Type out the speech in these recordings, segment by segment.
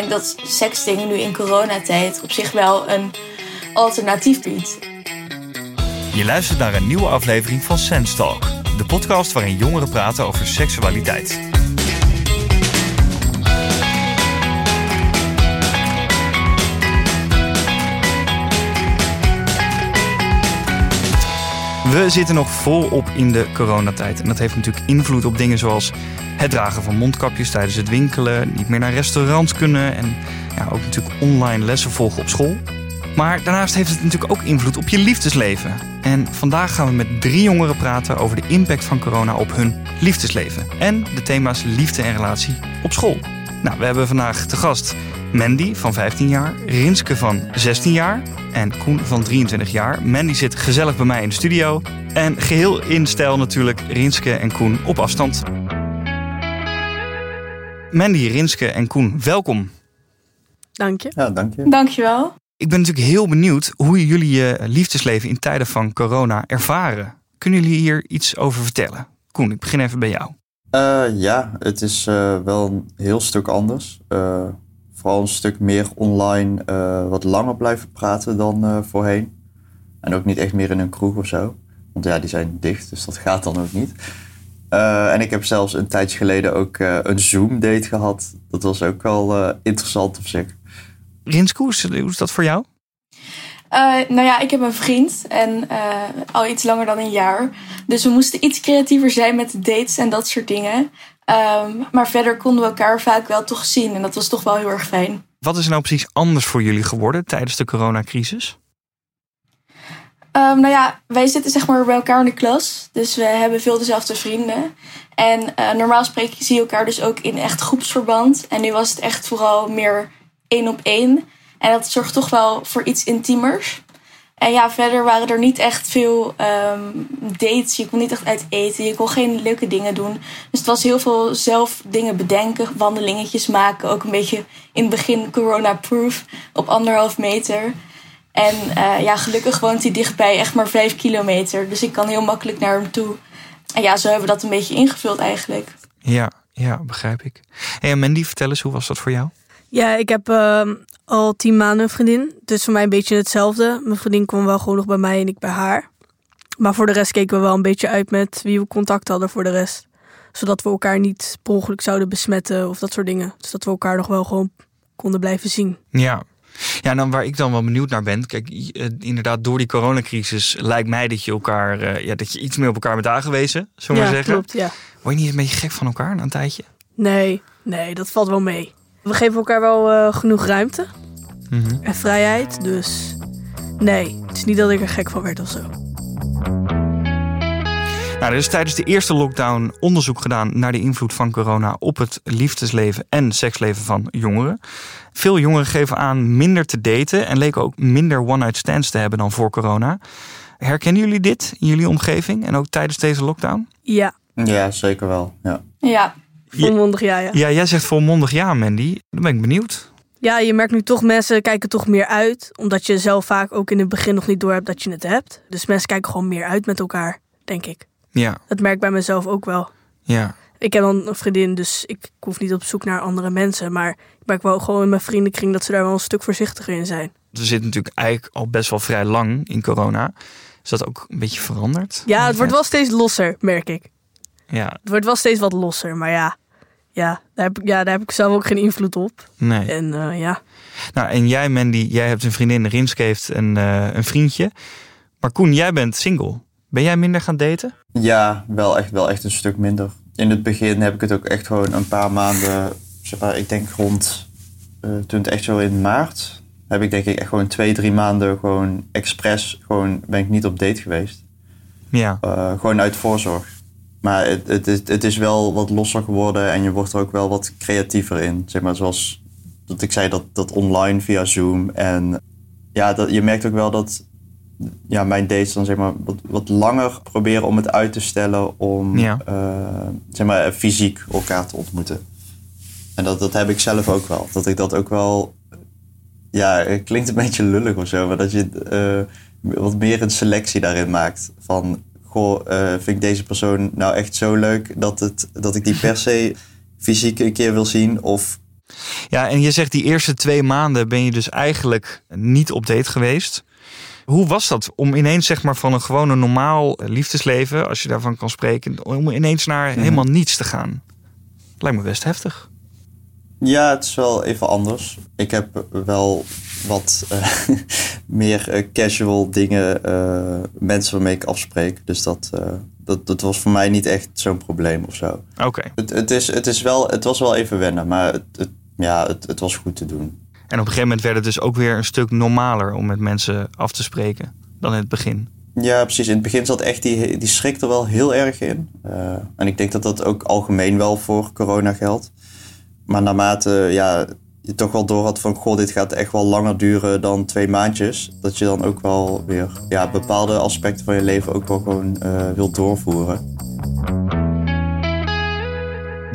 denk dat sexting nu in coronatijd op zich wel een alternatief biedt. Je luistert naar een nieuwe aflevering van Sense Talk, de podcast waarin jongeren praten over seksualiteit. We zitten nog volop in de coronatijd. En dat heeft natuurlijk invloed op dingen zoals het dragen van mondkapjes tijdens het winkelen, niet meer naar restaurants kunnen en ja, ook natuurlijk online lessen volgen op school. Maar daarnaast heeft het natuurlijk ook invloed op je liefdesleven. En vandaag gaan we met drie jongeren praten over de impact van corona op hun liefdesleven. En de thema's liefde en relatie op school. Nou, we hebben vandaag te gast Mandy van 15 jaar, Rinske van 16 jaar en Koen van 23 jaar. Mandy zit gezellig bij mij in de studio. En geheel in stijl natuurlijk Rinske en Koen op afstand. Mandy, Rinske en Koen, welkom. Dank je. Ja, dank je. Dankjewel. Ik ben natuurlijk heel benieuwd hoe jullie je liefdesleven in tijden van corona ervaren. Kunnen jullie hier iets over vertellen? Koen, ik begin even bij jou. Uh, ja, het is uh, wel een heel stuk anders. Uh, vooral een stuk meer online, wat langer blijven praten dan voorheen. En ook niet echt meer in een kroeg of zo. Want ja, die zijn dicht, dus dat gaat dan ook niet. En ik heb zelfs een tijdje geleden ook een Zoom-date gehad. Dat was ook wel interessant op zich. Rinske, hoe is dat voor jou? Uh, nou ja, ik heb een vriend en uh, al iets langer dan een jaar. Dus we moesten iets creatiever zijn met de dates en dat soort dingen. Um, maar verder konden we elkaar vaak wel toch zien en dat was toch wel heel erg fijn. Wat is er nou precies anders voor jullie geworden tijdens de coronacrisis? Um, nou ja, wij zitten zeg maar bij elkaar in de klas. Dus we hebben veel dezelfde vrienden. En uh, normaal spreken zie je elkaar dus ook in echt groepsverband. En nu was het echt vooral meer één op één. En dat zorgt toch wel voor iets intiemers. En ja, verder waren er niet echt veel um, dates. Je kon niet echt uit eten. Je kon geen leuke dingen doen. Dus het was heel veel zelf dingen bedenken, wandelingetjes maken. Ook een beetje in het begin corona-proof op anderhalf meter. En uh, ja, gelukkig woont hij dichtbij, echt maar vijf kilometer. Dus ik kan heel makkelijk naar hem toe. En ja, zo hebben we dat een beetje ingevuld eigenlijk. Ja, ja begrijp ik. Hey, Mandy, vertel eens, hoe was dat voor jou? Ja, ik heb uh, al tien maanden een vriendin. Dus voor mij een beetje hetzelfde. Mijn vriendin kwam wel gewoon nog bij mij en ik bij haar. Maar voor de rest keken we wel een beetje uit met wie we contact hadden voor de rest. Zodat we elkaar niet per ongeluk zouden besmetten of dat soort dingen. Dus dat we elkaar nog wel gewoon konden blijven zien. Ja, ja, dan waar ik dan wel benieuwd naar ben. Kijk, inderdaad, door die coronacrisis lijkt mij dat je elkaar, uh, ja, dat je iets meer op elkaar bent aangewezen, zullen we ja, zeggen. Klopt, ja. Word je niet een beetje gek van elkaar na een tijdje? Nee, nee, dat valt wel mee. We geven elkaar wel uh, genoeg ruimte mm -hmm. en vrijheid. Dus nee, het is niet dat ik er gek van werd of zo. Nou, er is tijdens de eerste lockdown onderzoek gedaan naar de invloed van corona op het liefdesleven en seksleven van jongeren. Veel jongeren geven aan minder te daten en leken ook minder one-night stands te hebben dan voor corona. Herkennen jullie dit in jullie omgeving en ook tijdens deze lockdown? Ja. Ja, zeker wel. Ja. Ja. Volmondig ja, ja. Ja, jij zegt volmondig ja, Mandy. Dan ben ik benieuwd. Ja, je merkt nu toch mensen kijken toch meer uit. Omdat je zelf vaak ook in het begin nog niet door hebt dat je het hebt. Dus mensen kijken gewoon meer uit met elkaar, denk ik. Ja. Dat merk ik bij mezelf ook wel. Ja. Ik heb dan een vriendin, dus ik hoef niet op zoek naar andere mensen. Maar ik merk wel gewoon in mijn vriendenkring dat ze daar wel een stuk voorzichtiger in zijn. We zitten natuurlijk eigenlijk al best wel vrij lang in corona. Is dat ook een beetje veranderd? Ja, het wordt wel steeds losser, merk ik. Ja. Het wordt wel steeds wat losser, maar ja. Ja, daar heb, ik, ja, daar heb ik zelf ook geen invloed op. Nee. En uh, ja. Nou, en jij, Mandy, jij hebt een vriendin, Rinske heeft een, uh, een vriendje. Maar Koen, jij bent single. Ben jij minder gaan daten? Ja, wel echt, wel echt een stuk minder. In het begin heb ik het ook echt gewoon een paar maanden, zeg maar, ik denk rond, uh, toen het echt zo in maart, heb ik denk ik echt gewoon twee, drie maanden gewoon expres, gewoon ben ik niet op date geweest. Ja. Uh, gewoon uit voorzorg. Maar het, het, het, het is wel wat losser geworden en je wordt er ook wel wat creatiever in. Zeg maar zoals dat ik zei, dat, dat online via Zoom. En ja, dat, je merkt ook wel dat ja, mijn dates dan zeg maar wat, wat langer proberen om het uit te stellen om Ja. uh, zeg maar fysiek elkaar te ontmoeten. En dat, dat heb ik zelf ook wel. Dat ik dat ook wel, ja, het klinkt een beetje lullig of zo, maar dat je uh, wat meer een selectie daarin maakt. Van, goh, uh, vind ik deze persoon nou echt zo leuk dat, het, dat ik die per se fysiek een keer wil zien? Of Ja, en je zegt die eerste twee maanden ben je dus eigenlijk niet op date geweest. Hoe was dat om ineens zeg maar van een gewone normaal liefdesleven, als je daarvan kan spreken, om ineens naar Mhm. helemaal niets te gaan? Lijkt me best heftig. Ja, het is wel even anders. Ik heb wel wat eh, meer eh, casual dingen, eh, mensen waarmee ik afspreek. Dus dat, eh, dat, dat was voor mij niet echt zo'n probleem of zo. Oké. Het, het, is, het, is wel, het was wel even wennen, maar het, het, ja, het, het was goed te doen. En op een gegeven moment werd het dus ook weer een stuk normaler om met mensen af te spreken dan in het begin. Ja, precies. In het begin zat echt die, die schrik er wel heel erg in. Eh, en ik denk dat dat ook algemeen wel voor corona geldt. Maar naarmate ja, je toch wel door had van... goh, dit gaat echt wel langer duren dan twee maandjes... dat je dan ook wel weer ja, bepaalde aspecten van je leven ook wel gewoon eh wilt doorvoeren.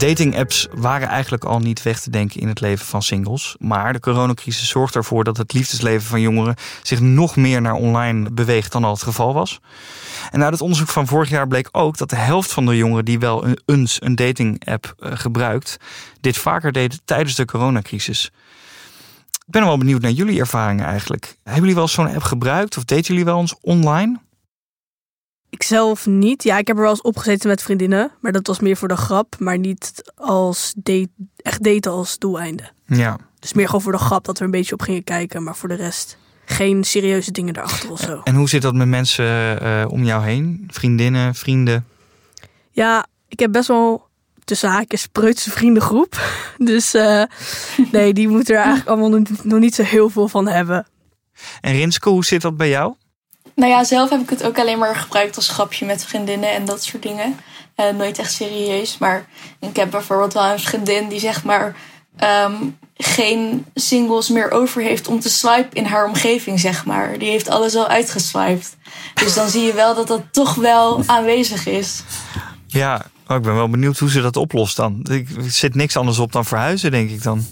Dating-apps waren eigenlijk al niet weg te denken in het leven van singles. Maar de coronacrisis zorgt ervoor dat het liefdesleven van jongeren zich nog meer naar online beweegt dan al het geval was. En uit het onderzoek van vorig jaar bleek ook dat de helft van de jongeren die wel een, eens een dating-app eh, gebruikt, dit vaker deed tijdens de coronacrisis. Ik ben wel benieuwd naar jullie ervaringen eigenlijk. Hebben jullie wel zo'n app gebruikt of daten jullie wel eens online? Ik zelf niet. Ja, ik heb er wel eens opgezeten met vriendinnen. Maar dat was meer voor de grap. Maar niet als date, echt daten als doeleinde. Ja. Dus meer gewoon voor de grap dat we een beetje op gingen kijken. Maar voor de rest geen serieuze dingen erachter of zo. En hoe zit dat met mensen eh, om jou heen? Vriendinnen, vrienden? Ja, ik heb best wel tussen haakjes preutse vriendengroep. Dus eh, nee, die moeten er eigenlijk allemaal nog- nog niet zo heel veel van hebben. En Rinske, hoe zit dat bij jou? Nou ja, zelf heb ik het ook alleen maar gebruikt als grapje met vriendinnen en dat soort dingen. Eh, nooit echt serieus. Maar ik heb bijvoorbeeld wel een vriendin die zeg maar ehm, geen singles meer over heeft om te swipen in haar omgeving, zeg maar. Die heeft alles al uitgeswiped. Dus dan zie je wel dat dat toch wel aanwezig is. Ja, oh, ik ben wel benieuwd hoe ze dat oplost dan. Ik er zit niks anders op dan verhuizen, denk ik dan.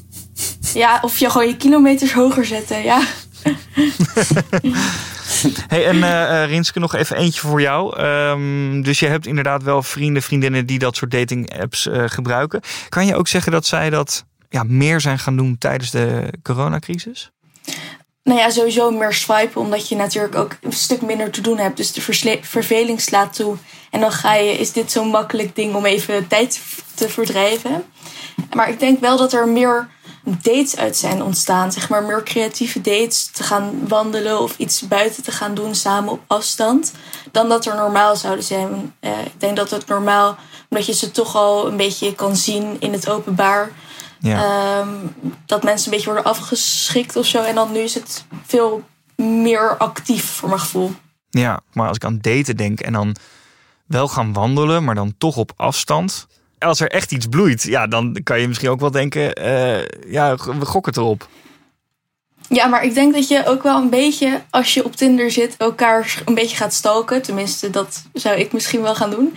Ja, of je gewoon je kilometers hoger zetten, ja. Hey, en eh, eh, Rinske, nog even eentje voor jou. Ehm, dus je hebt inderdaad wel vrienden, vriendinnen die dat soort dating-apps eh, gebruiken. Kan je ook zeggen dat zij dat ja, meer zijn gaan doen tijdens de coronacrisis? Nou ja, sowieso meer swipen, omdat je natuurlijk ook een stuk minder te doen hebt. Dus de verveling slaat toe. En dan ga je, is dit zo'n makkelijk ding om even tijd te verdrijven. Maar ik denk wel dat er meer dates uit zijn ontstaan. Zeg maar meer creatieve dates, te gaan wandelen of iets buiten te gaan doen samen op afstand. Dan dat er normaal zouden zijn. Eh, ik denk dat het normaal, omdat je ze toch al een beetje kan zien in het openbaar. Ja. Ehm, dat mensen een beetje worden afgeschikt of zo. En dan nu is het veel meer actief voor mijn gevoel. ja, maar als ik aan daten denk en dan wel gaan wandelen, maar dan toch op afstand. Als er echt iets bloeit, ja, dan kan je misschien ook wel denken, eh, ja, we gokken erop. Ja, maar ik denk dat je ook wel een beetje, als je op Tinder zit, elkaar een beetje gaat stalken. Tenminste, dat zou ik misschien wel gaan doen.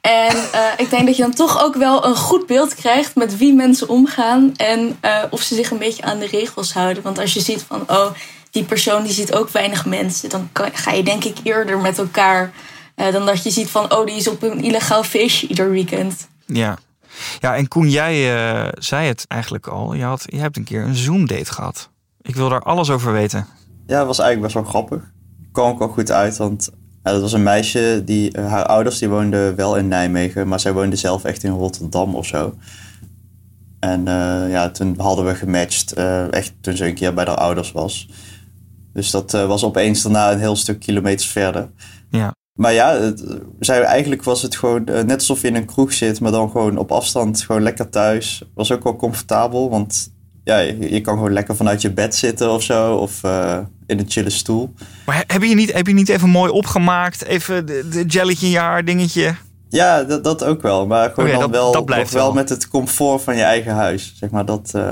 En eh, ik denk dat je dan toch ook wel een goed beeld krijgt met wie mensen omgaan. En eh, of ze zich een beetje aan de regels houden. Want als je ziet van, oh, die persoon die ziet ook weinig mensen. Dan ga je denk ik eerder met elkaar dan dat je ziet van, oh, die is op een illegaal feestje ieder weekend. Ja. Ja, en Koen, jij eh, zei het eigenlijk al. Je, had, je hebt een keer een Zoom-date gehad. Ik wil daar alles over weten. Ja, dat was eigenlijk best wel grappig. Kwam ook wel goed uit, want ja, dat was een meisje die, eh, haar ouders die woonden wel in Nijmegen, maar zij woonde zelf echt in Rotterdam of zo. En eh, ja, toen hadden we gematcht, echt toen ze een keer bij haar ouders was. Dus dat was opeens daarna een heel stuk kilometers verder. Ja. Maar ja, het, zij, eigenlijk was het gewoon eh, net alsof je in een kroeg zit, maar dan gewoon op afstand, gewoon lekker thuis. Was ook wel comfortabel, want ja, je, je kan gewoon lekker vanuit je bed zitten of zo, of eh, in een chille stoel. Maar he- heb je niet, heb je niet even mooi opgemaakt? Even de, de jelletje in je haar dingetje? Ja, dat, dat ook wel. Maar gewoon dan dat- wel, dat blijft nog wel wel. met het comfort van je eigen huis. Zeg maar dat. eh,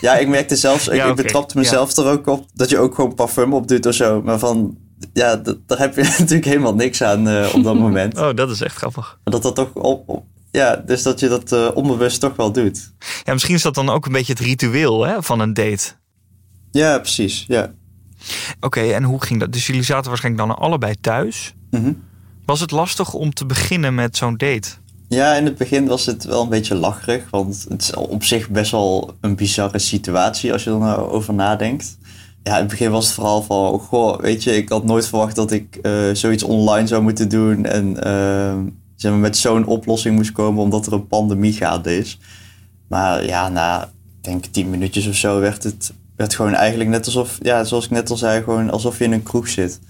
ja, ik merkte zelfs, ik, Ja, ik oké. betrapte mezelf er ook op dat je ook gewoon parfum op doet of zo. Maar van, ja, dat, daar heb je natuurlijk helemaal niks aan eh, op dat moment. Oh, dat is echt grappig. Maar dat dat toch op, op- ja, dus dat je dat eh, onbewust toch wel doet. Ja, misschien is dat dan ook een beetje het ritueel hè, van een date. Ja, precies. Ja. Oké, en hoe ging dat? Dus jullie zaten waarschijnlijk dan allebei thuis. Mhm. Was het lastig om te beginnen met zo'n date? Ja, in het begin was het wel een beetje lacherig. Want het is op zich best wel een bizarre situatie als je er nou over nadenkt. Ja, in het begin was het vooral van, goh, weet je, ik had nooit verwacht dat ik uh, zoiets online zou moeten doen. En uh, zeg maar, met zo'n oplossing moest komen omdat er een pandemie gaande is. Maar ja, na, ik denk tien minuutjes of zo werd het werd gewoon eigenlijk net alsof, ja, zoals ik net al zei, gewoon alsof je in een kroeg zit.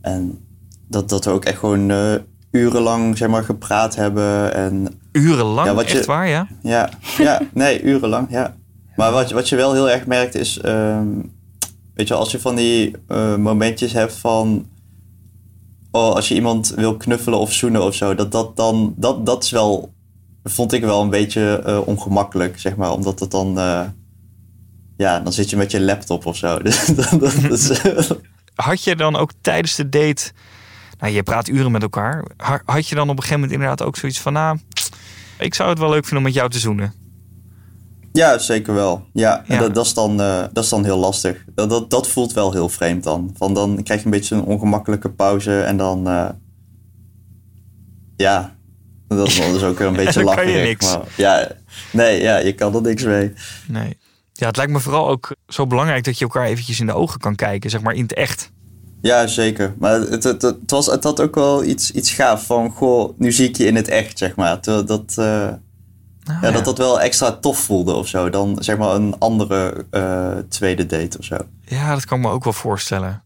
En dat, dat we ook echt gewoon uh, urenlang zeg maar, gepraat hebben. En, urenlang? Ja, wat je, echt waar, ja? Ja, ja nee, urenlang, ja. Maar wat, wat je wel heel erg merkt is, um, weet je, als je van die uh, momentjes hebt van, oh, als je iemand wil knuffelen of zoenen of zo, dat dat dan, dat, dat is wel, vond ik wel een beetje uh, ongemakkelijk, zeg maar, omdat het dan, ja, dan zit je met je laptop of zo. Dat, dat Had je dan ook tijdens de date nou, je praat uren met elkaar. Had je dan op een gegeven moment inderdaad ook zoiets van, nou, ik zou het wel leuk vinden om met jou te zoenen? Ja, zeker wel. Ja, Dat, dat, is dan, uh, dat is dan heel lastig. Dat, dat, dat, voelt wel heel vreemd dan. Van dan krijg je een beetje een ongemakkelijke pauze en dan, uh, ja, dat is dus ook weer een beetje lachen. kan je niks. Maar, ja, nee, ja, je kan er niks mee. Nee. Ja, het lijkt me vooral ook zo belangrijk dat je elkaar eventjes in de ogen kan kijken, zeg maar in het echt. Ja, zeker. Maar het, het, het, was, het had ook wel iets, iets gaaf van, goh, nu zie ik je in het echt, zeg maar. Dat, uh, ja, ja, dat dat wel extra tof voelde of zo. Dan zeg maar een andere uh, tweede date of zo. Ja, dat kan ik me ook wel voorstellen.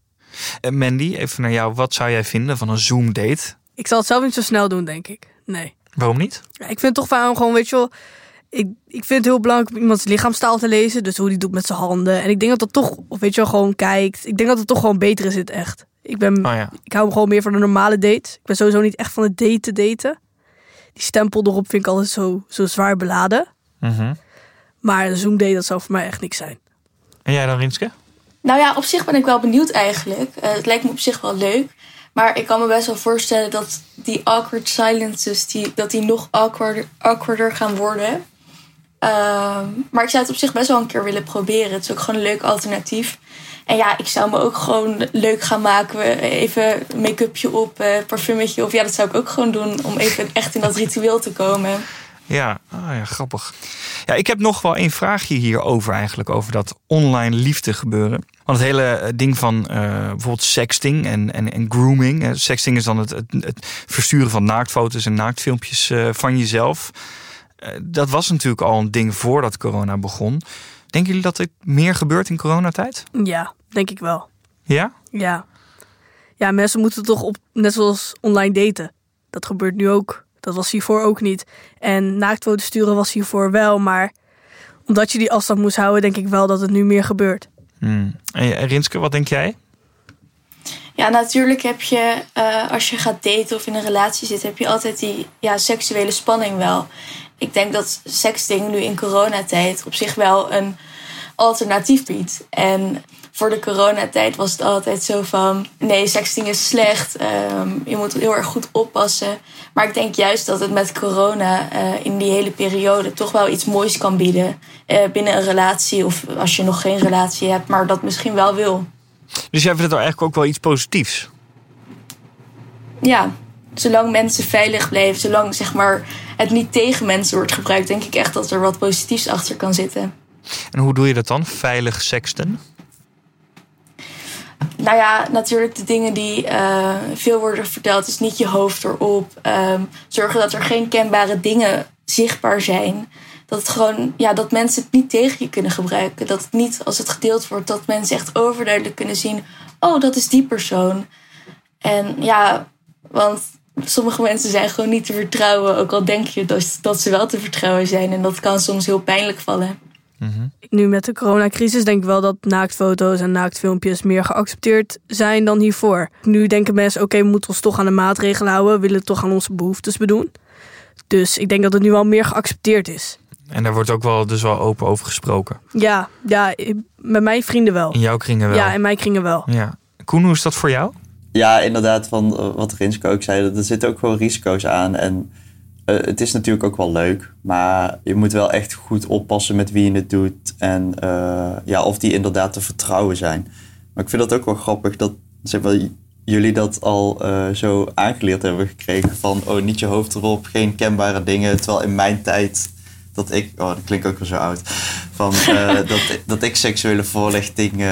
Uh, Mandy, even naar jou. Wat zou jij vinden van een Zoom-date? Ik zal het zelf niet zo snel doen, denk ik. Nee. Waarom niet? Ja, ik vind toch van gewoon, weet je wel ik, ik vind het heel belangrijk om iemands lichaamstaal te lezen. Dus hoe die doet met zijn handen. En ik denk dat dat toch, of weet je wel, gewoon kijkt. Ik denk dat het toch gewoon beter is, het echt. Ik, ben, oh ja. ik hou me gewoon meer van een normale date. Ik ben sowieso niet echt van het daten daten. Die stempel erop vind ik altijd zo, zo zwaar beladen. Mm -hmm. Maar een Zoom date, dat zou voor mij echt niks zijn. En jij dan, Rinske? Nou ja, op zich ben ik wel benieuwd eigenlijk. Uh, het lijkt me op zich wel leuk. Maar ik kan me best wel voorstellen dat die awkward silences, die, dat die nog awkwarder, awkwarder gaan worden. Uh, maar ik zou het op zich best wel een keer willen proberen. Het is ook gewoon een leuk alternatief. En ja, ik zou me ook gewoon leuk gaan maken. Even make-upje op, uh, parfumetje op. Ja, dat zou ik ook gewoon doen om even echt in dat ritueel te komen. Ja, ah, ja, grappig. Ja, ik heb nog wel een vraagje hierover eigenlijk, over dat online liefde gebeuren. Want het hele eh, ding van uh, bijvoorbeeld sexting en, en, en grooming. Sexting is dan het, het, het versturen van naaktfoto's en naaktfilmpjes van jezelf. dat was natuurlijk al een ding voordat corona begon. Denken jullie dat er meer gebeurt in coronatijd? Ja, denk ik wel. Ja? Ja. Ja, mensen moeten toch op, net zoals online daten. Dat gebeurt nu ook. Dat was hiervoor ook niet. En naaktfoto's sturen was hiervoor wel, maar omdat je die afstand moest houden, denk ik wel dat het nu meer gebeurt. Hmm. En Rinske, wat denk jij? Ja, natuurlijk heb je, uh, als je gaat daten of in een relatie zit, heb je altijd die ja, seksuele spanning wel. Ik denk dat sexting nu in coronatijd op zich wel een alternatief biedt. En voor de coronatijd was het altijd zo van: nee, sexting is slecht. Um, je moet heel erg goed oppassen. Maar ik denk juist dat het met corona uh, in die hele periode toch wel iets moois kan bieden. Uh, binnen een relatie of als je nog geen relatie hebt, maar dat misschien wel wil. Dus jij vindt het eigenlijk ook wel iets positiefs? Ja, zolang mensen veilig blijven, zolang zeg maar, het niet tegen mensen wordt gebruikt, denk ik echt dat er wat positiefs achter kan zitten. En hoe doe je dat dan? Veilig sexten? Nou ja, natuurlijk de dingen die uh, veel worden verteld, is niet je hoofd erop. Um, zorgen dat er geen kenbare dingen zichtbaar zijn. Dat het gewoon, ja, dat mensen het niet tegen je kunnen gebruiken. Dat het niet, als het gedeeld wordt, dat mensen echt overduidelijk kunnen zien: oh, dat is die persoon. En ja, want sommige mensen zijn gewoon niet te vertrouwen. Ook al denk je dat, dat ze wel te vertrouwen zijn. En dat kan soms heel pijnlijk vallen. Mhm. Nu met de coronacrisis denk ik wel dat naaktfoto's en naaktfilmpjes meer geaccepteerd zijn dan hiervoor. Nu denken mensen, oké, we moeten ons toch aan de maatregelen houden. We willen toch aan onze behoeftes bedoen. Dus ik denk dat het nu wel meer geaccepteerd is. En daar wordt ook wel dus wel open over gesproken. Ja, ja met mijn vrienden wel. In jouw kringen wel? Ja, in mijn kringen wel. Ja. Koen, hoe is dat voor jou? Ja, inderdaad, van eh, wat Rinske ook zei, er zitten ook gewoon risico's aan. En uh, het is natuurlijk ook wel leuk, maar je moet wel echt goed oppassen met wie je het doet en uh, ja, of die inderdaad te vertrouwen zijn. Maar ik vind dat ook wel grappig dat zeg maar, jullie dat al uh, zo aangeleerd hebben gekregen. Van, oh, niet je hoofd erop, geen kenbare dingen. Terwijl in mijn tijd, dat ik, oh, dat klinkt ook weer zo oud. Van, dat, dat ik seksuele voorlichting,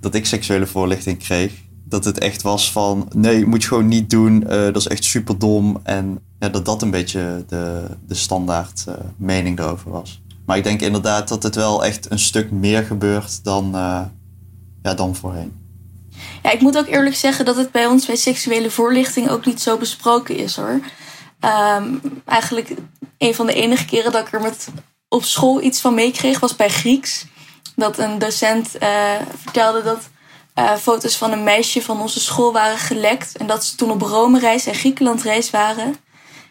dat ik seksuele voorlichting kreeg. Dat het echt was van, nee, moet je gewoon niet doen. dat is echt super dom. En ja, dat dat een beetje de, de standaard mening erover was. Maar ik denk inderdaad dat het wel echt een stuk meer gebeurt dan, ja, dan voorheen. Ja, ik moet ook eerlijk zeggen dat het bij ons bij seksuele voorlichting ook niet zo besproken is hoor. Um, eigenlijk een van de enige keren dat ik er met op school iets van meekreeg was bij Grieks. Dat een docent vertelde dat uh, foto's van een meisje van onze school waren gelekt. En dat ze toen op Rome-reis en Griekenland-reis waren.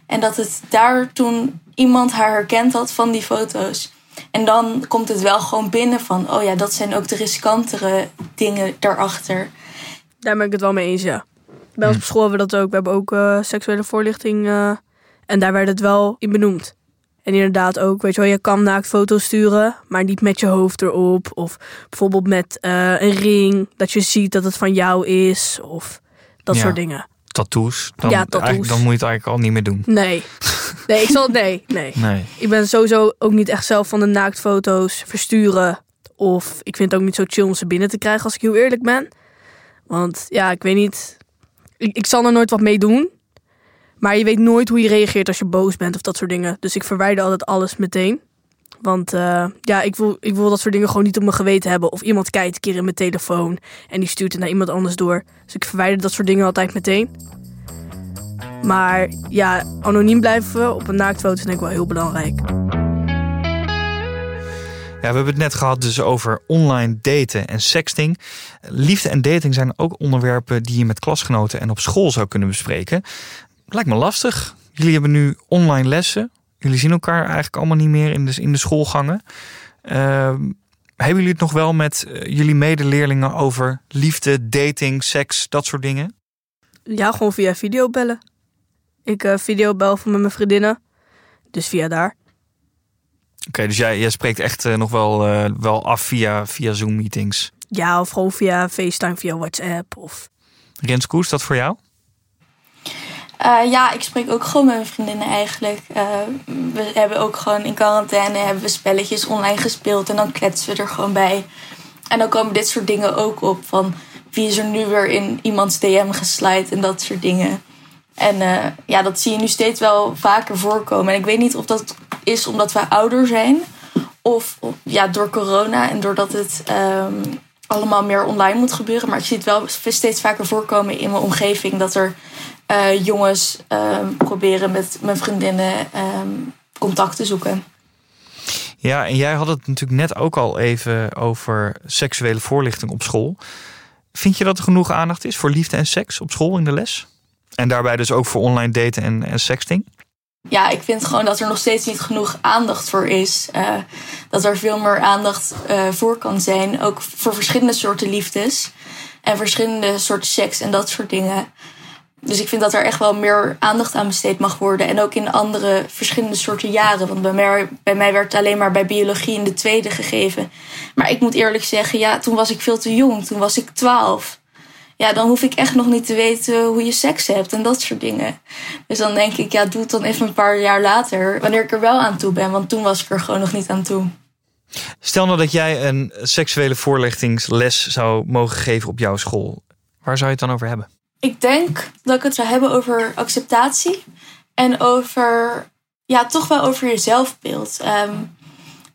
En dat het daar toen iemand haar herkend had van die foto's. En dan komt het wel gewoon binnen van, oh ja, dat zijn ook de riskantere dingen daarachter. Daar ben ik het wel mee eens, ja. Bij ons op hm. school hebben we dat ook. We hebben ook uh, seksuele voorlichting. Uh, en daar werd het wel in benoemd. En inderdaad ook, weet je wel, je kan naakt foto's sturen, maar niet met je hoofd erop. Of bijvoorbeeld met uh, een ring, dat je ziet dat het van jou is. Of dat soort dingen. Tattoos. Dan, ja, tattoos. Dan moet je het eigenlijk al niet meer doen. Nee. Nee, ik zal nee, nee. nee. Ik ben sowieso ook niet echt zelf van de naaktfoto's versturen. Of ik vind het ook niet zo chill om ze binnen te krijgen, als ik heel eerlijk ben. Want ja, ik weet niet. Ik, ik zal er nooit wat mee doen. Maar je weet nooit hoe je reageert als je boos bent of dat soort dingen. Dus ik verwijder altijd alles meteen. Want uh, ja, ik wil, ik wil dat soort dingen gewoon niet op mijn geweten hebben. Of iemand kijkt een keer in mijn telefoon en die stuurt het naar iemand anders door. Dus ik verwijder dat soort dingen altijd meteen. Maar ja, anoniem blijven op een naaktfoto denk ik wel heel belangrijk. Ja, we hebben het net gehad dus over online daten en sexting. Liefde en dating zijn ook onderwerpen die je met klasgenoten en op school zou kunnen bespreken. Lijkt me lastig. Jullie hebben nu online lessen. Jullie zien elkaar eigenlijk allemaal niet meer in de, in de schoolgangen. Uh, hebben jullie het nog wel met eh, jullie medeleerlingen over liefde, dating, seks, dat soort dingen? Ja, gewoon via videobellen. Ik uh, videobel van met mijn vriendinnen. Dus via daar. Oké, dus jij, jij spreekt echt uh, nog wel, uh, wel af via, via Zoom-meetings? Ja, of gewoon via FaceTime, via WhatsApp. Of... Rens Koes, dat voor jou? Uh, ja, ik spreek ook gewoon met mijn vriendinnen eigenlijk. we hebben ook gewoon in quarantaine hebben we spelletjes online gespeeld en dan kletsen we er gewoon bij. En dan komen dit soort dingen ook op van wie is er nu weer in iemands DM geslide en dat soort dingen. En uh, ja, dat zie je nu steeds wel vaker voorkomen. En ik weet niet of dat is omdat we ouder zijn. Of ja, door corona en doordat het um, allemaal meer online moet gebeuren. Maar ik zie het wel steeds vaker voorkomen in mijn omgeving. Dat er uh, jongens um, proberen met mijn vriendinnen um, contact te zoeken. Ja, en jij had het natuurlijk net ook al even over seksuele voorlichting op school. Vind je dat er genoeg aandacht is voor liefde en seks op school in de les? En daarbij dus ook voor online daten en, en sexting? Ja, ik vind gewoon dat er nog steeds niet genoeg aandacht voor is. Uh, dat er veel meer aandacht uh, voor kan zijn. Ook voor verschillende soorten liefdes. En verschillende soorten seks en dat soort dingen. Dus ik vind dat er echt wel meer aandacht aan besteed mag worden. En ook in andere verschillende soorten jaren. Want bij mij, bij mij werd alleen maar bij biologie in de tweede gegeven. Maar ik moet eerlijk zeggen, ja, toen was ik veel te jong. Toen was ik twaalf ja, dan hoef ik echt nog niet te weten hoe je seks hebt en dat soort dingen. Dus dan denk ik, ja, doe het dan even een paar jaar later, wanneer ik er wel aan toe ben, want toen was ik er gewoon nog niet aan toe. Stel nou dat jij een seksuele voorlichtingsles zou mogen geven op jouw school. Waar zou je het dan over hebben? Ik denk dat ik het zou hebben over acceptatie en over, ja, toch wel over je zelfbeeld. Um,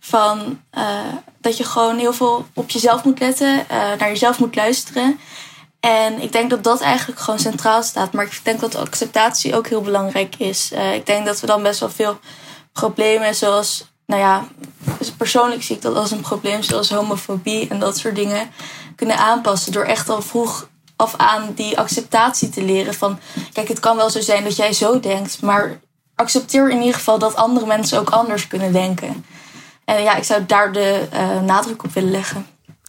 van uh, dat je gewoon heel veel op jezelf moet letten, uh, naar jezelf moet luisteren. En ik denk dat dat eigenlijk gewoon centraal staat. Maar ik denk dat acceptatie ook heel belangrijk is. Uh, ik denk dat we dan best wel veel problemen, zoals, nou ja, persoonlijk zie ik dat als een probleem, zoals homofobie en dat soort dingen, kunnen aanpassen. Door echt al vroeg af aan die acceptatie te leren. Van, kijk, het kan wel zo zijn dat jij zo denkt, maar accepteer in ieder geval dat andere mensen ook anders kunnen denken. En ja, ik zou daar de uh, nadruk op willen leggen.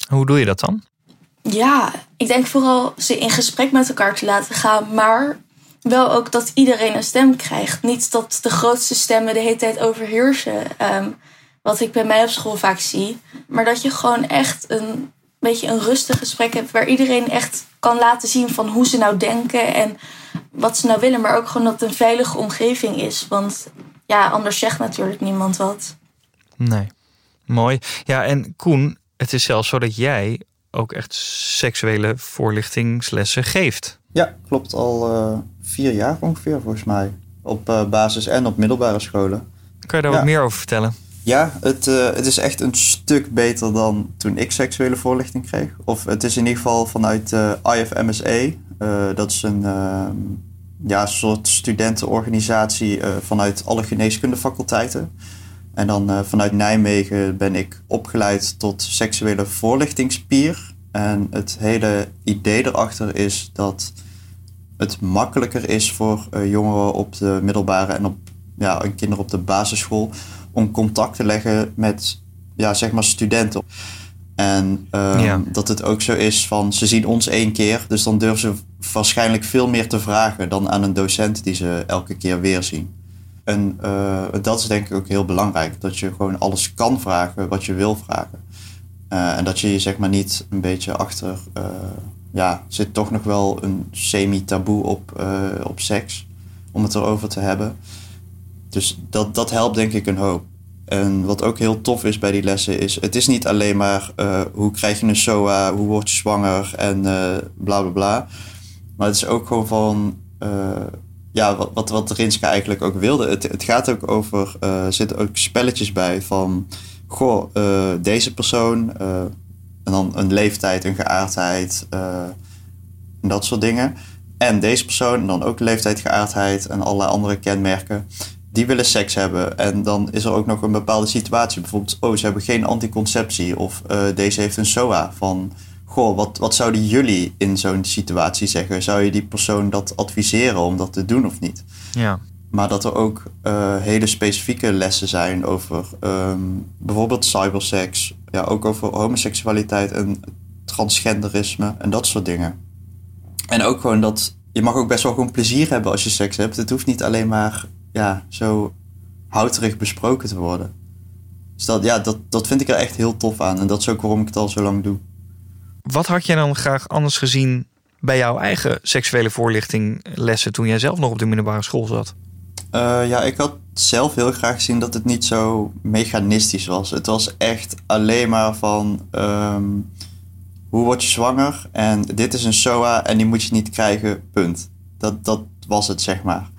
Hoe doe je dat dan? Ja, ik denk vooral ze in gesprek met elkaar te laten gaan, maar wel ook dat iedereen een stem krijgt. Niet dat de grootste stemmen de hele tijd overheersen. Um, wat ik bij mij op school vaak zie. Maar dat je gewoon echt een beetje een rustig gesprek hebt. Waar iedereen echt kan laten zien van hoe ze nou denken en wat ze nou willen. Maar ook gewoon dat het een veilige omgeving is. Want ja, anders zegt natuurlijk niemand wat. Nee. Mooi. Ja, en Koen, het is zelfs zo dat jij ook echt seksuele voorlichtingslessen geeft. Ja, klopt. Al uh, vier jaar ongeveer volgens mij. Op uh, basis- en op middelbare scholen. Kan je daar wat meer over vertellen? Ja, het, uh, het is echt een stuk beter dan toen ik seksuele voorlichting kreeg. Of het is in ieder geval vanuit uh, IFMSE. dat is een ja, soort studentenorganisatie vanuit alle geneeskundefaculteiten. En dan vanuit Nijmegen ben ik opgeleid tot seksuele voorlichtingspier. En het hele idee erachter is dat het makkelijker is voor jongeren op de middelbare en op ja, kinderen op de basisschool om contact te leggen met ja, zeg maar studenten. En um, ja. dat het ook zo is van ze zien ons één keer, dus dan durven ze waarschijnlijk veel meer te vragen dan aan een docent die ze elke keer weer zien. En uh, dat is denk ik ook heel belangrijk. Dat je gewoon alles kan vragen wat je wil vragen. Uh, en dat je je zeg maar niet een beetje achter... Uh, ja, zit toch nog wel een semi-taboe op, op seks. Om het erover te hebben. Dus dat, dat helpt denk ik een hoop. En wat ook heel tof is bij die lessen is... Het is niet alleen maar hoe krijg je een SOA, hoe word je zwanger en bla bla bla. Maar het is ook gewoon van ja, wat, wat, wat eigenlijk ook wilde. Het, het gaat ook over, uh, er zitten ook spelletjes bij van, goh, uh, deze persoon, uh, en dan een leeftijd, een geaardheid, en dat soort dingen. En deze persoon, en dan ook leeftijd, geaardheid en allerlei andere kenmerken, die willen seks hebben. En dan is er ook nog een bepaalde situatie. Bijvoorbeeld, oh, ze hebben geen anticonceptie of deze heeft een SOA van goh, wat, wat zouden jullie in zo'n situatie zeggen? Zou je die persoon dat adviseren om dat te doen of niet? Ja. Maar dat er ook uh, hele specifieke lessen zijn over um, bijvoorbeeld cybersex, ja, ook over homoseksualiteit en transgenderisme en dat soort dingen. En ook gewoon dat je mag ook best wel gewoon plezier hebben als je seks hebt. Het hoeft niet alleen maar ja, zo houterig besproken te worden. Dus dat, ja, dat, dat vind ik er echt heel tof aan. En dat is ook waarom ik het al zo lang doe. Wat had jij dan graag anders gezien bij jouw eigen seksuele voorlichting lessen toen jij zelf nog op de middelbare school zat? Uh, ja, ik had zelf heel graag gezien dat het niet zo mechanistisch was. Het was echt alleen maar van um, hoe word je zwanger en dit is een SOA en die moet je niet krijgen, punt. Dat, dat was het, zeg maar.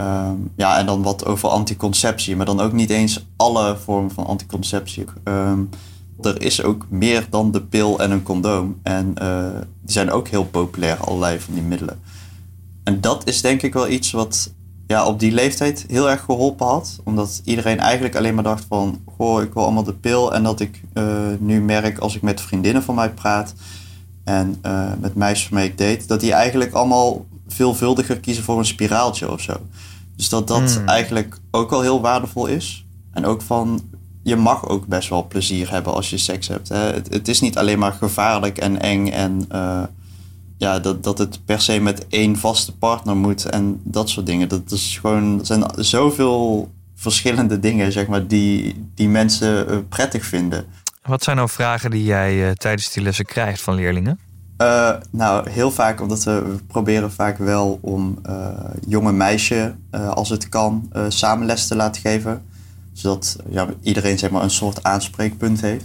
Um, ja, en dan wat over anticonceptie, maar dan ook niet eens alle vormen van anticonceptie. Um, er is ook meer dan de pil en een condoom. En uh, die zijn ook heel populair, allerlei van die middelen. En dat is denk ik wel iets wat ja, op die leeftijd heel erg geholpen had. Omdat iedereen eigenlijk alleen maar dacht van... Goh, ik wil allemaal de pil. En dat ik uh, nu merk als ik met vriendinnen van mij praat... en uh, met meisjes van mij date... dat die eigenlijk allemaal veelvuldiger kiezen voor een spiraaltje of zo. Dus dat dat hmm. eigenlijk ook wel heel waardevol is. En ook van je mag ook best wel plezier hebben als je seks hebt. Hè? Het, het, is niet alleen maar gevaarlijk en eng en uh, ja, dat, dat het per se met één vaste partner moet en dat soort dingen. Dat is gewoon, er zijn zoveel verschillende dingen, zeg maar, die, die mensen uh, prettig vinden. Wat zijn nou vragen die jij uh, tijdens die lessen krijgt van leerlingen? Nou, heel vaak, omdat we, proberen vaak wel om jonge meisjes, als het kan, samen les te laten geven zodat ja, iedereen zeg maar, een soort aanspreekpunt heeft.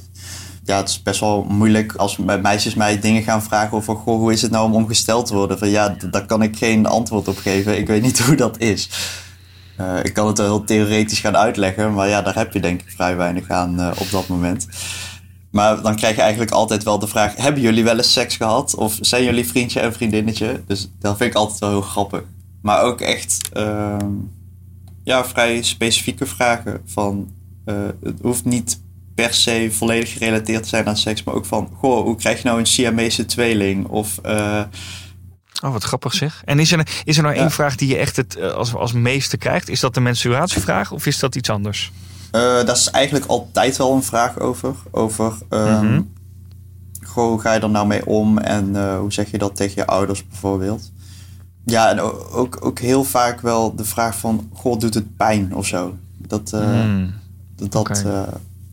Ja, het is best wel moeilijk als meisjes mij dingen gaan vragen over goh, hoe is het nou om omgesteld te worden. Van ja, daar kan ik geen antwoord op geven. Ik weet niet hoe dat is. Ik kan het wel heel theoretisch gaan uitleggen, maar ja, daar heb je denk ik vrij weinig aan op dat moment. Maar dan krijg je eigenlijk altijd wel de vraag: hebben jullie wel eens seks gehad? Of zijn jullie vriendje en vriendinnetje? Dus dat vind ik altijd wel heel grappig. Maar ook echt. Uh, ja, vrij specifieke vragen. Van, uh, het hoeft niet per se volledig gerelateerd te zijn aan seks, maar ook van, goh, hoe krijg je nou een Siamese tweeling? Of... Uh, Oh, wat grappig zeg. En is er, is er nou één vraag die je echt het, eh, als, als meeste krijgt? Is dat de menstruatievraag of is dat iets anders? Uh, daar is eigenlijk altijd wel een vraag over. Over um, mm goh, hoe ga je er nou mee om en uh, hoe zeg je dat tegen je ouders bijvoorbeeld? Ja, en ook, ook heel vaak wel de vraag van, god, doet het pijn of zo? Dat uh, dat, dat uh,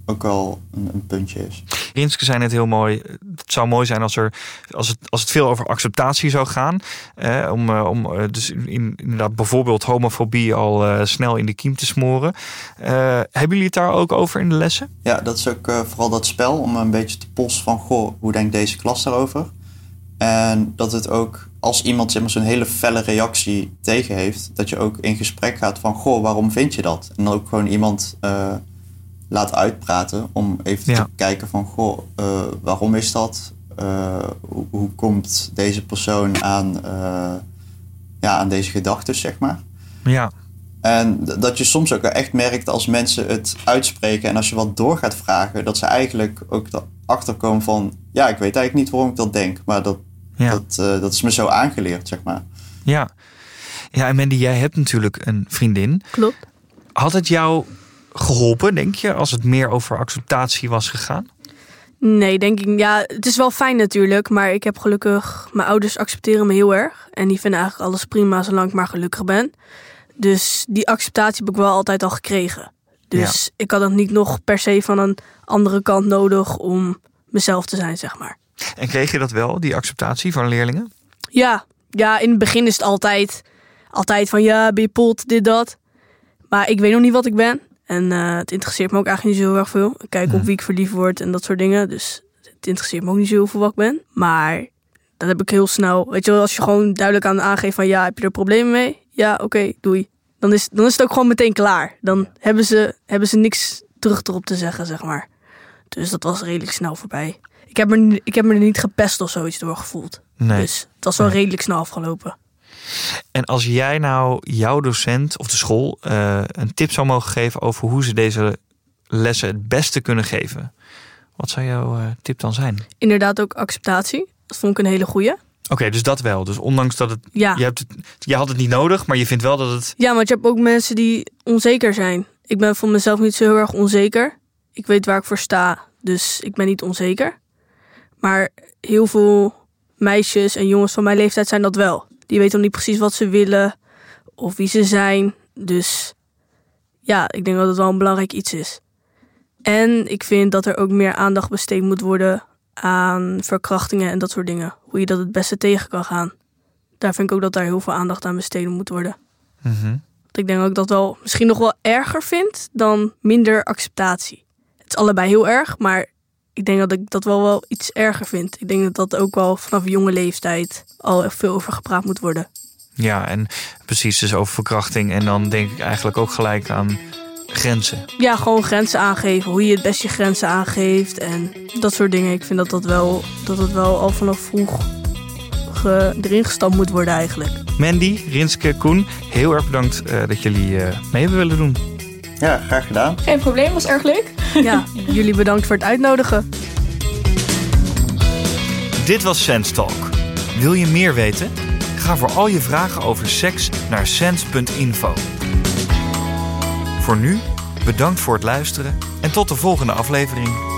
ook wel een, een, puntje is. Rinske zei het heel mooi. Het zou mooi zijn als, er, als, het, als het veel over acceptatie zou gaan. Eh, om om dus in, inderdaad bijvoorbeeld homofobie al snel in de kiem te smoren. hebben jullie het daar ook over in de lessen? Ja, dat is ook vooral dat spel om een beetje te polsen van... goh, hoe denkt deze klas daarover? En dat het ook, als iemand zeg maar, zo'n hele felle reactie tegen heeft, dat je ook in gesprek gaat van, goh, waarom vind je dat? En dan ook gewoon iemand laat uitpraten om even te kijken van, goh, uh, waarom is dat? Uh, hoe, hoe, komt deze persoon aan, ja, aan deze gedachten, zeg maar? Ja. En dat je soms ook echt merkt als mensen het uitspreken en als je wat door gaat vragen, dat ze eigenlijk ook erachter komen van, ja, ik weet eigenlijk niet waarom ik dat denk, maar dat, dat, uh, dat is me zo aangeleerd, zeg maar. Ja. Ja, en Mandy, jij hebt natuurlijk een vriendin. Klopt. Had het jou geholpen, denk je, als het meer over acceptatie was gegaan? Nee, denk ik. Ja, het is wel fijn natuurlijk, maar ik heb gelukkig. Mijn ouders accepteren me heel erg. En die vinden eigenlijk alles prima zolang ik maar gelukkig ben. Dus die acceptatie heb ik wel altijd al gekregen. Dus ik had het niet nog per se van een andere kant nodig om mezelf te zijn, zeg maar. En kreeg je dat wel, die acceptatie van leerlingen? Ja, ja in het begin is het altijd, altijd van ja, ben je pot, dit, dat. Maar ik weet nog niet wat ik ben. En uh, het interesseert me ook eigenlijk niet zo heel erg veel. Ik kijk op wie ik verliefd word en dat soort dingen. Dus het interesseert me ook niet zo heel veel wat ik ben. Maar dat heb ik heel snel. Weet je wel, als je gewoon duidelijk aan aangeeft van ja, heb je er problemen mee? Ja, oké, doei. Dan is, dan is het ook gewoon meteen klaar. Dan hebben ze, hebben ze niks terug erop te zeggen, zeg maar. Dus dat was redelijk snel voorbij ik heb, me, ik heb me er niet gepest of zoiets door gevoeld. Nee. Dus het was wel redelijk snel afgelopen. En als jij nou jouw docent of de school uh, een tip zou mogen geven over hoe ze deze lessen het beste kunnen geven, wat zou jouw uh, tip dan zijn? Inderdaad ook acceptatie. Dat vond ik een hele goeie. Oké, dus dat wel. Dus ondanks dat het. Ja. Je, hebt het, je had het niet nodig, maar je vindt wel dat het. Ja, want je hebt ook mensen die onzeker zijn. Ik ben van mezelf niet zo heel erg onzeker. Ik weet waar ik voor sta, dus ik ben niet onzeker. Maar heel veel meisjes en jongens van mijn leeftijd zijn dat wel. Die weten nog niet precies wat ze willen of wie ze zijn. Dus ja, ik denk dat het wel een belangrijk iets is. En ik vind dat er ook meer aandacht besteed moet worden aan verkrachtingen en dat soort dingen. Hoe je dat het beste tegen kan gaan. Daar vind ik ook dat daar heel veel aandacht aan besteed moet worden. Mm Ik denk dat ik dat wel misschien nog wel erger vind dan minder acceptatie. Het is allebei heel erg, maar ik denk dat ik dat wel, wel iets erger vind. Ik denk dat dat ook wel vanaf jonge leeftijd al veel over gepraat moet worden. Ja, en precies dus over verkrachting. En dan denk ik eigenlijk ook gelijk aan grenzen. Ja, gewoon grenzen aangeven. Hoe je het best je grenzen aangeeft en dat soort dingen. Ik vind dat dat wel, dat het wel al vanaf vroeg erin gestampt moet worden eigenlijk. Mandy, Rinske, Koen, heel erg bedankt uh, dat jullie uh, mee hebben willen doen. Ja, graag gedaan. Geen probleem, was erg leuk. Ja, jullie bedankt voor het uitnodigen. Dit was Sense Talk. Wil je meer weten? Ga voor al je vragen over seks naar sense.info. Voor nu, bedankt voor het luisteren en tot de volgende aflevering.